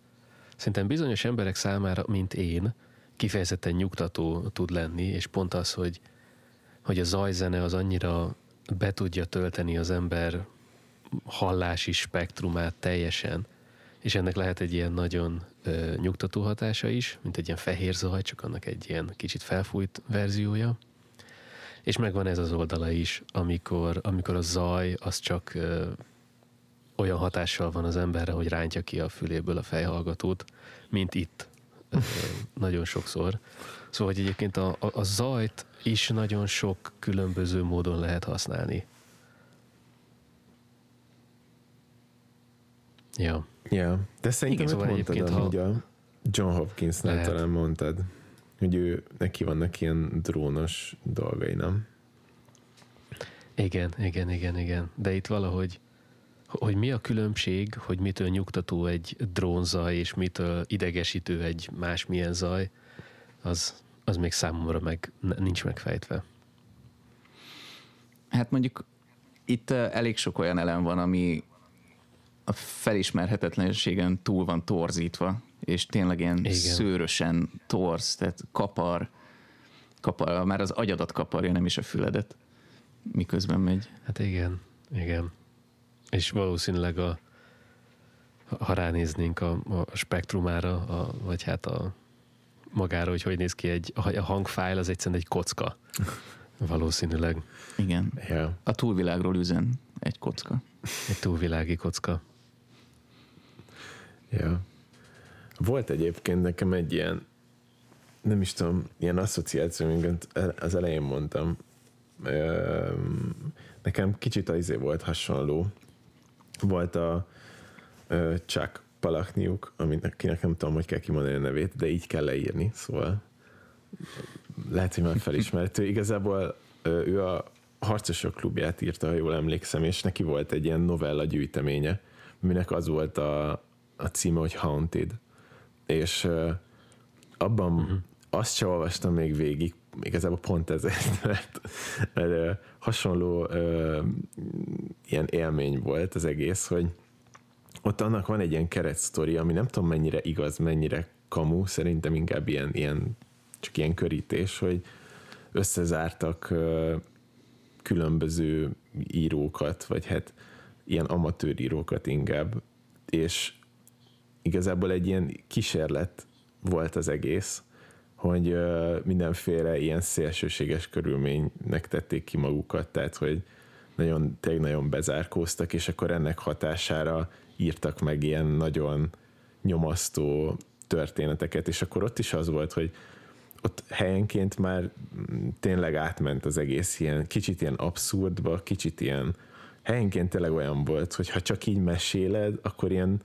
szerintem bizonyos emberek számára, mint én, kifejezetten nyugtató tud lenni, és pont az, hogy, hogy a zajzene az annyira be tudja tölteni az ember hallási spektrumát teljesen, és ennek lehet egy ilyen nagyon ö, nyugtató hatása is, mint egy ilyen fehér zaj, csak annak egy ilyen kicsit felfújt verziója. És megvan ez az oldala is, amikor, amikor a zaj az csak ö, olyan hatással van az emberre, hogy rántja ki a füléből a fejhallgatót, mint itt [LAUGHS] nagyon sokszor. Szóval, hogy egyébként a, a, a zajt is nagyon sok különböző módon lehet használni. Ja. Ja, de szerintem Igen, szóval mondtad, ha... hogy a John Hopkinsnál lehet. talán mondtad, hogy ő, neki vannak ilyen drónos dolgai, nem? Igen, igen, igen, igen. De itt valahogy, hogy mi a különbség, hogy mitől nyugtató egy drónzaj, és mitől idegesítő egy másmilyen zaj, az, az még számomra meg nincs megfejtve. Hát mondjuk itt elég sok olyan elem van, ami a felismerhetetlenségen túl van torzítva, és tényleg ilyen Igen. szőrösen torz, tehát kapar, kapar, már az agyadat kaparja, nem is a füledet, miközben megy. Hát igen, igen. És valószínűleg a, ha ránéznénk a, a spektrumára, a, vagy hát a magára, hogy hogy néz ki egy, a hangfájl, az egyszerűen egy kocka. [LAUGHS] Valószínűleg. Igen. Yeah. A túlvilágról üzen egy kocka. Egy túlvilági kocka. Ja. Volt egyébként nekem egy ilyen, nem is tudom, ilyen asszociáció, amit az elején mondtam. Nekem kicsit az izé volt hasonló. Volt a Chuck Palachniuk, akinek nem tudom, hogy kell kimondani a nevét, de így kell leírni, szóval lehet, hogy már felismerhető. Igazából ő a Harcosok klubját írta, ha jól emlékszem, és neki volt egy ilyen novella gyűjteménye, minek az volt a, a címe, hogy Haunted. És abban uh-huh. azt sem olvastam még végig, igazából pont ezért, [LAUGHS] mert, mert hasonló ö, ilyen élmény volt az egész, hogy ott annak van egy ilyen keretsztori, ami nem tudom mennyire igaz, mennyire kamu, szerintem inkább ilyen, ilyen csak ilyen körítés, hogy összezártak különböző írókat, vagy hát ilyen amatőr írókat inkább, és igazából egy ilyen kísérlet volt az egész, hogy mindenféle ilyen szélsőséges körülménynek tették ki magukat, tehát hogy nagyon, tényleg nagyon bezárkóztak, és akkor ennek hatására írtak meg ilyen nagyon nyomasztó történeteket, és akkor ott is az volt, hogy ott helyenként már tényleg átment az egész ilyen, kicsit ilyen abszurdba, kicsit ilyen, helyenként tényleg olyan volt, hogy ha csak így meséled, akkor ilyen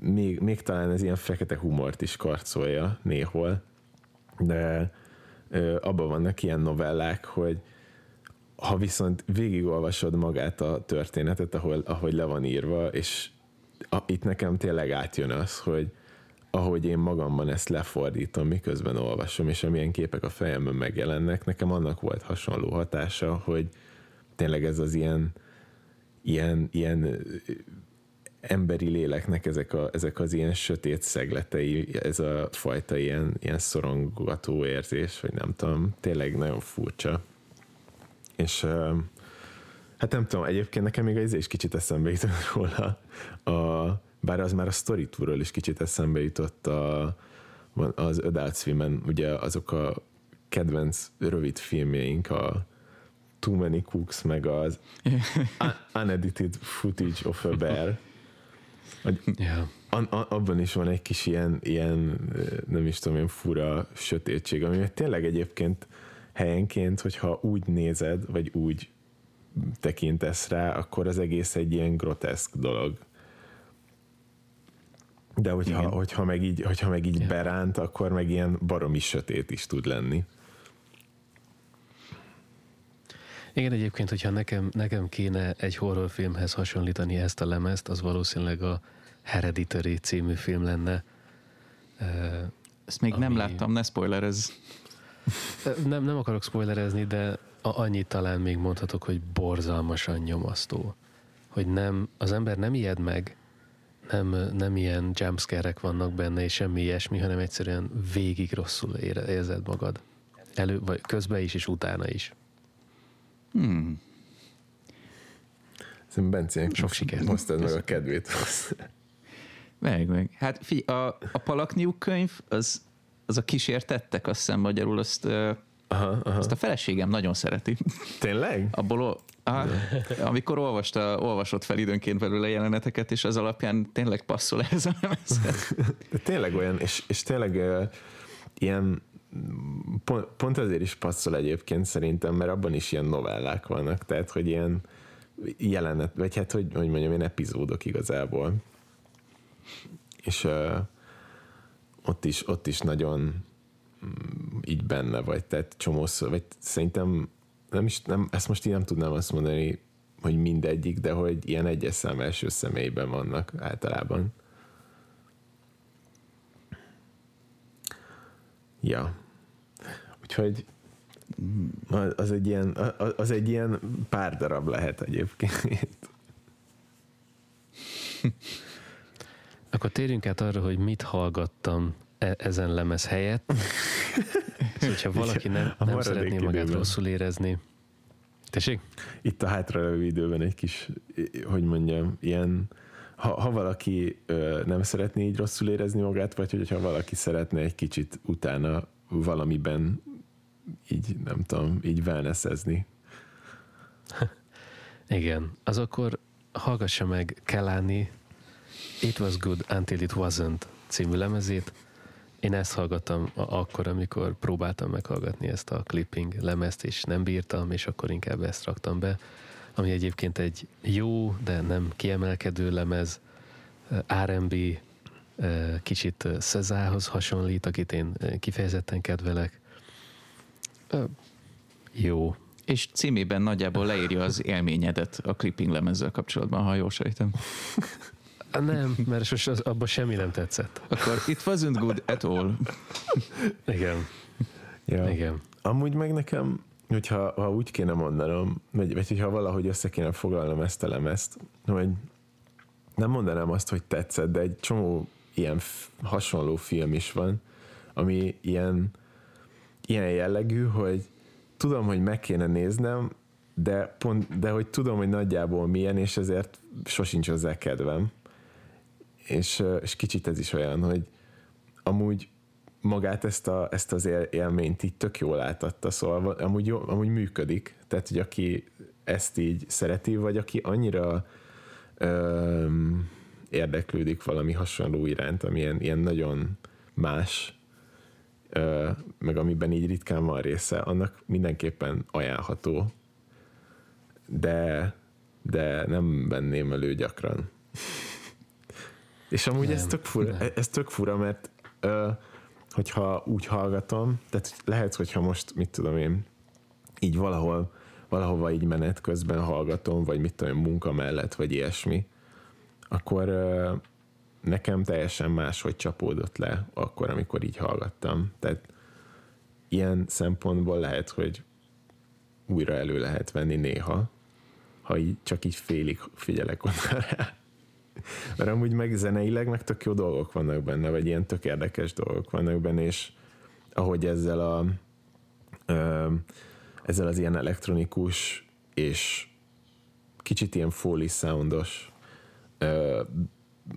még, még talán ez ilyen fekete humort is karcolja néhol, de ö, abban vannak ilyen novellák, hogy ha viszont végigolvasod magát a történetet, ahol, ahogy le van írva, és a, itt nekem tényleg átjön az, hogy ahogy én magamban ezt lefordítom, miközben olvasom, és amilyen képek a fejemben megjelennek, nekem annak volt hasonló hatása, hogy tényleg ez az ilyen, ilyen, ilyen emberi léleknek ezek, a, ezek az ilyen sötét szegletei, ez a fajta ilyen, ilyen szorongató érzés, vagy nem tudom, tényleg nagyon furcsa. És hát nem tudom, egyébként nekem még az is kicsit eszembe jutott [LAUGHS] róla, a, bár az már a story is kicsit eszembe jutott a, az Adult swim ugye azok a kedvenc rövid filmjeink, a Too Many Cooks, meg az [LAUGHS] Unedited Footage of a Bear, yeah. an, an, abban is van egy kis ilyen, ilyen, nem is tudom, ilyen fura sötétség, ami tényleg egyébként helyenként, hogyha úgy nézed, vagy úgy tekintesz rá, akkor az egész egy ilyen groteszk dolog. De hogyha, hogyha meg így, hogyha meg így yeah. beránt, akkor meg ilyen baromi sötét is tud lenni. Igen, egyébként, hogyha nekem, nekem kéne egy horrorfilmhez hasonlítani ezt a lemezt, az valószínűleg a Hereditary című film lenne. Ezt még ami... nem láttam, ne spoilerez. Nem, nem akarok spoilerezni, de annyit talán még mondhatok, hogy borzalmasan nyomasztó. Hogy nem, az ember nem ijed meg, nem, nem ilyen jumpscare vannak benne, és semmi ilyesmi, hanem egyszerűen végig rosszul érzed magad. Elő, vagy közben is, és utána is. Hmm. Szerintem Bencének sok sikert. Hoztad meg a kedvét. Meg, meg. Hát figyelj, a, a Palakniuk könyv, az, az a kísértettek, azt hiszem magyarul, azt, aha, aha. azt a feleségem nagyon szereti. Tényleg? Abból, aha, amikor olvasta, olvasott fel időnként belőle jeleneteket, és az alapján tényleg passzol ez a [LAUGHS] lemezhez. tényleg olyan, és, és tényleg uh, ilyen pont, pont azért is passzol egyébként szerintem, mert abban is ilyen novellák vannak, tehát hogy ilyen jelenet, vagy hát hogy, hogy mondjam, ilyen epizódok igazából. És uh, ott, is, ott is nagyon mm, így benne vagy, tehát csomószor, vagy szerintem nem is, nem, ezt most így nem tudnám azt mondani, hogy mindegyik, de hogy ilyen egyes szám első személyben vannak általában. Ja. Úgyhogy az egy ilyen, az egy ilyen pár darab lehet egyébként. Akkor térjünk át arra, hogy mit hallgattam e- ezen lemez helyett. [LAUGHS] szóval, hogyha valaki nem, nem szeretné magát időben. rosszul érezni. Tessék? Itt a hátra időben egy kis, hogy mondjam, ilyen ha, ha valaki ö, nem szeretné így rosszul érezni magát, vagy hogyha valaki szeretne egy kicsit utána valamiben így, nem tudom, így wellnessezni. [LAUGHS] Igen, az akkor hallgassa meg Kelani It Was Good Until It Wasn't című lemezét. Én ezt hallgattam akkor, amikor próbáltam meghallgatni ezt a clipping lemezt, és nem bírtam, és akkor inkább ezt raktam be, ami egyébként egy jó, de nem kiemelkedő lemez, R&B, kicsit Szezához hasonlít, akit én kifejezetten kedvelek. Jó. És címében nagyjából leírja az élményedet a clipping lemezzel kapcsolatban, ha jól sejtem. Nem, mert sos az, abban semmi nem tetszett. Akkor it wasn't good at all. Igen. Ja. Igen. amúgy meg nekem, hogyha ha úgy kéne mondanom, vagy, vagy hogyha valahogy össze kéne foglalnom ezt a lemezt, hogy nem mondanám azt, hogy tetszett, de egy csomó ilyen f- hasonló film is van, ami ilyen, ilyen jellegű, hogy tudom, hogy meg kéne néznem, de, pont, de hogy tudom, hogy nagyjából milyen, és ezért sosincs hozzá kedvem. És, és kicsit ez is olyan, hogy amúgy magát ezt, a, ezt az élményt így tök jól átadta, szóval amúgy, jó, amúgy működik, tehát hogy aki ezt így szereti, vagy aki annyira öm, érdeklődik valami hasonló iránt, ami ilyen, ilyen nagyon más, meg amiben így ritkán van része, annak mindenképpen ajánlható, de, de nem venném elő gyakran. [LAUGHS] És amúgy nem, ez, tök fura, ez tök fura, mert ö, hogyha úgy hallgatom, tehát lehet, hogyha most, mit tudom én, így valahol, valahova így menet közben hallgatom, vagy mit tudom én, munka mellett, vagy ilyesmi, akkor nekem teljesen máshogy csapódott le akkor, amikor így hallgattam. Tehát ilyen szempontból lehet, hogy újra elő lehet venni néha, ha így, csak így félig figyelek oda rá. Mert amúgy meg zeneileg meg tök jó dolgok vannak benne, vagy ilyen tök érdekes dolgok vannak benne, és ahogy ezzel a ö, ezzel az ilyen elektronikus és kicsit ilyen foley soundos ö,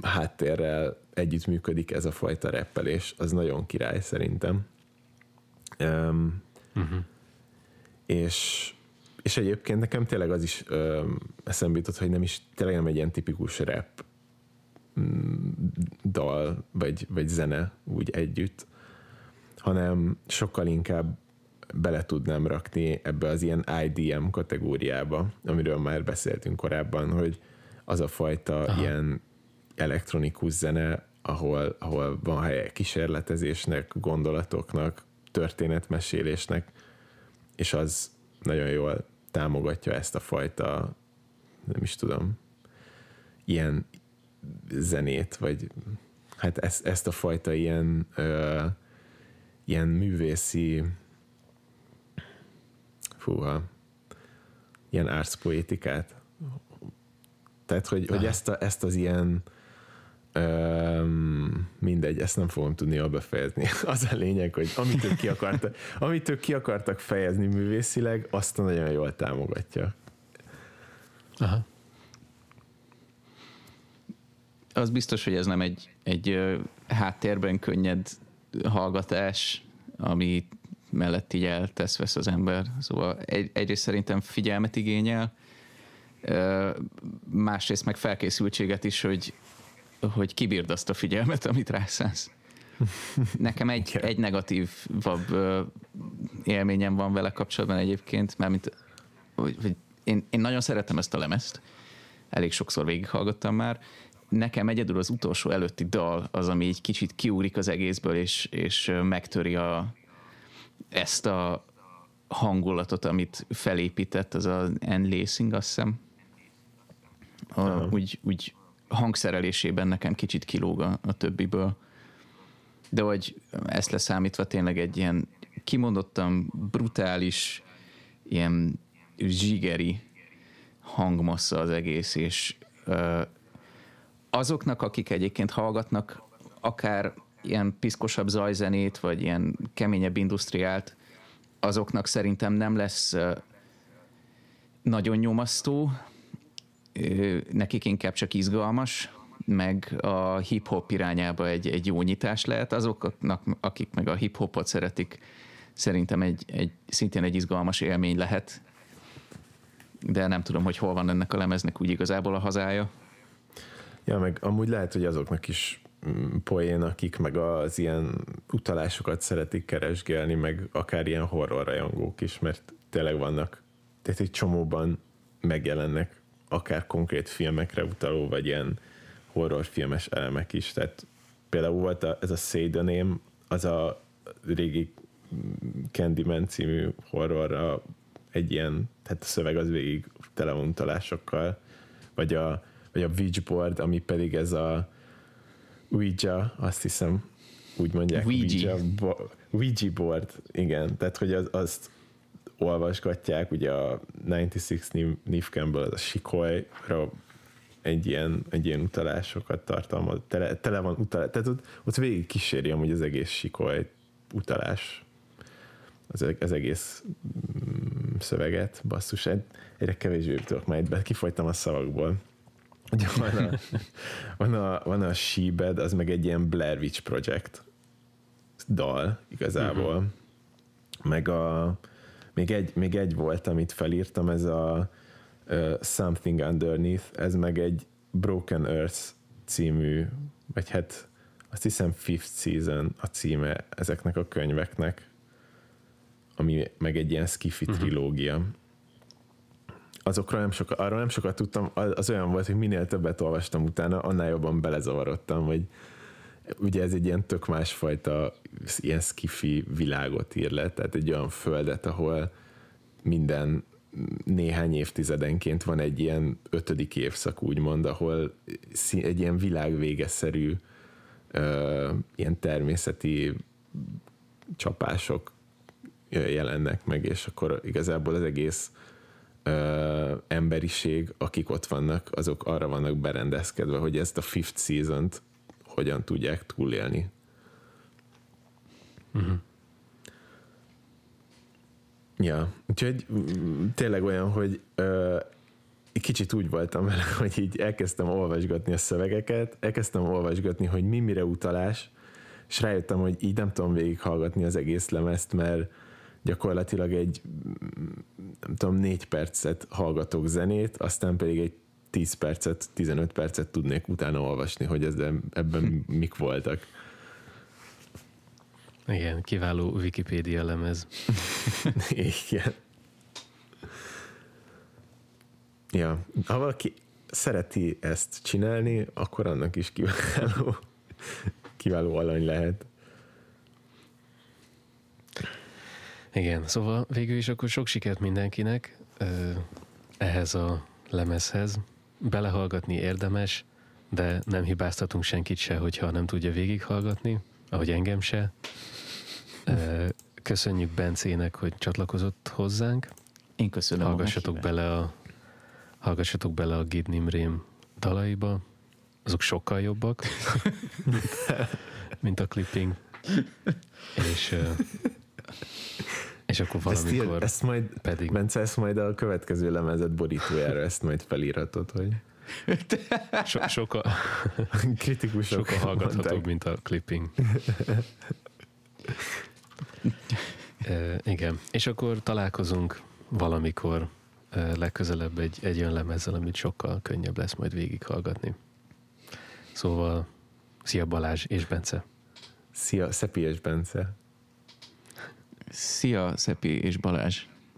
háttérrel együttműködik ez a fajta reppelés, az nagyon király szerintem. Um, uh-huh. és, és egyébként nekem tényleg az is um, eszembe jutott, hogy nem is tényleg nem egy ilyen tipikus rap mm, dal, vagy, vagy zene úgy együtt, hanem sokkal inkább bele tudnám rakni ebbe az ilyen IDM kategóriába, amiről már beszéltünk korábban, hogy az a fajta Aha. ilyen elektronikus zene, ahol, ahol van helye kísérletezésnek, gondolatoknak, történetmesélésnek, és az nagyon jól támogatja ezt a fajta, nem is tudom, ilyen zenét, vagy hát ezt, ezt a fajta ilyen ö, ilyen művészi fúha, ilyen árszpoétikát. Tehát, hogy, hogy ezt, a, ezt az ilyen Um, mindegy, ezt nem fogom tudni jól befejezni. [LAUGHS] Az a lényeg, hogy amit ők ki, akartak, amit ők ki akartak fejezni művészileg, azt nagyon jól támogatja. Aha. Az biztos, hogy ez nem egy, egy háttérben könnyed hallgatás, ami mellett így eltesz vesz az ember. Szóval egy, egyrészt szerintem figyelmet igényel, másrészt meg felkészültséget is, hogy hogy kibírd azt a figyelmet, amit rászánsz. Nekem egy, egy negatívabb élményem van vele kapcsolatban egyébként, mert hogy, hogy én, én nagyon szeretem ezt a lemezt, elég sokszor végighallgattam már, nekem egyedül az utolsó előtti dal az, ami egy kicsit kiúrik az egészből, és, és megtöri a, ezt a hangulatot, amit felépített, az a Enlacing, azt hiszem. A, úgy, úgy hangszerelésében nekem kicsit kilóg a, a többiből. De hogy ezt leszámítva tényleg egy ilyen kimondottan brutális, ilyen zsigeri hangmassza az egész, és ö, azoknak, akik egyébként hallgatnak akár ilyen piszkosabb zajzenét, vagy ilyen keményebb industriált, azoknak szerintem nem lesz nagyon nyomasztó, nekik inkább csak izgalmas, meg a hip-hop irányába egy, egy jó nyitás lehet. Azoknak, akik meg a hip-hopot szeretik, szerintem egy, egy, szintén egy izgalmas élmény lehet. De nem tudom, hogy hol van ennek a lemeznek úgy igazából a hazája. Ja, meg amúgy lehet, hogy azoknak is mm, poén, akik meg az ilyen utalásokat szeretik keresgélni, meg akár ilyen horror rajongók is, mert tényleg vannak, tehát egy csomóban megjelennek akár konkrét filmekre utaló, vagy ilyen horrorfilmes elemek is. Tehát például volt a, ez a Say the Name, az a régi Candyman című horrorra egy ilyen, tehát a szöveg az végig tele van utalásokkal, vagy a, vagy a Witchboard, ami pedig ez a Ouija, azt hiszem, úgy mondják. Ouija. Ouija, bo- Ouija board, igen. Tehát, hogy az, azt olvasgatják, ugye a 96 Neve- Neve Campbell, az a sikolyra egy ilyen, egy ilyen utalásokat tartalmaz, tele, tele van utalás, tehát ott, ott végig kíséri amúgy az egész sikoly utalás, az, az egész mm, szöveget, basszus, egy- egyre kevésbé tudok majd be, kifogytam a szavakból. Ugye van a, [LAUGHS] van a, van a Sheebed, az meg egy ilyen Blair Witch Project dal igazából. Uh-huh. Meg a, még egy, még egy volt, amit felírtam, ez a uh, Something Underneath, ez meg egy Broken Earth című, vagy hát azt hiszem Fifth Season a címe ezeknek a könyveknek, ami meg egy ilyen skifi uh-huh. trilógia. Azokról nem sokat, arról nem sokat tudtam, az, az olyan volt, hogy minél többet olvastam utána, annál jobban belezavarodtam, hogy ugye ez egy ilyen tök másfajta ilyen skifi világot ír le, tehát egy olyan földet, ahol minden néhány évtizedenként van egy ilyen ötödik évszak, úgymond, ahol egy ilyen világvégeszerű ö, ilyen természeti csapások jelennek meg, és akkor igazából az egész ö, emberiség, akik ott vannak, azok arra vannak berendezkedve, hogy ezt a fifth season-t hogyan tudják túlélni. Uh-huh. Ja, úgyhogy mm, tényleg olyan, hogy ö, kicsit úgy voltam vele, [LAUGHS] hogy így elkezdtem olvasgatni a szövegeket, elkezdtem olvasgatni, hogy mi mire utalás, és rájöttem, hogy így nem tudom végighallgatni az egész lemezt, mert gyakorlatilag egy mm, nem tudom, négy percet hallgatok zenét, aztán pedig egy 10 percet, 15 percet tudnék utána olvasni, hogy ebben, ebben mik voltak. Igen, kiváló Wikipédia lemez. [LAUGHS] Igen. Ja, ha valaki szereti ezt csinálni, akkor annak is kiváló, kiváló alany lehet. Igen, szóval végül is akkor sok sikert mindenkinek ehhez a lemezhez. Belehallgatni érdemes, de nem hibáztatunk senkit se, hogyha nem tudja végighallgatni, ahogy engem se. Köszönjük Bencének, hogy csatlakozott hozzánk. Én köszönöm. a Hallgassatok meghívást. bele a hallgassatok bele a Gid Nimrém dalaiba. Azok sokkal jobbak, [LAUGHS] mint a clipping. És, és akkor Ezt, ír, valamikor ezt majd, pedig Bence, ezt majd a következő lemezet borítójára, ezt majd felírhatod, hogy so, sokkal, [LAUGHS] kritikusok sokkal hallgathatóbb, mondták. mint a clipping. [LAUGHS] e, igen, és akkor találkozunk valamikor e, legközelebb egy, egy olyan lemezzel, amit sokkal könnyebb lesz majd végighallgatni. Szóval, szia Balázs és Bence! Szia, Szepi és Bence. Szia, Szepi és Balázs.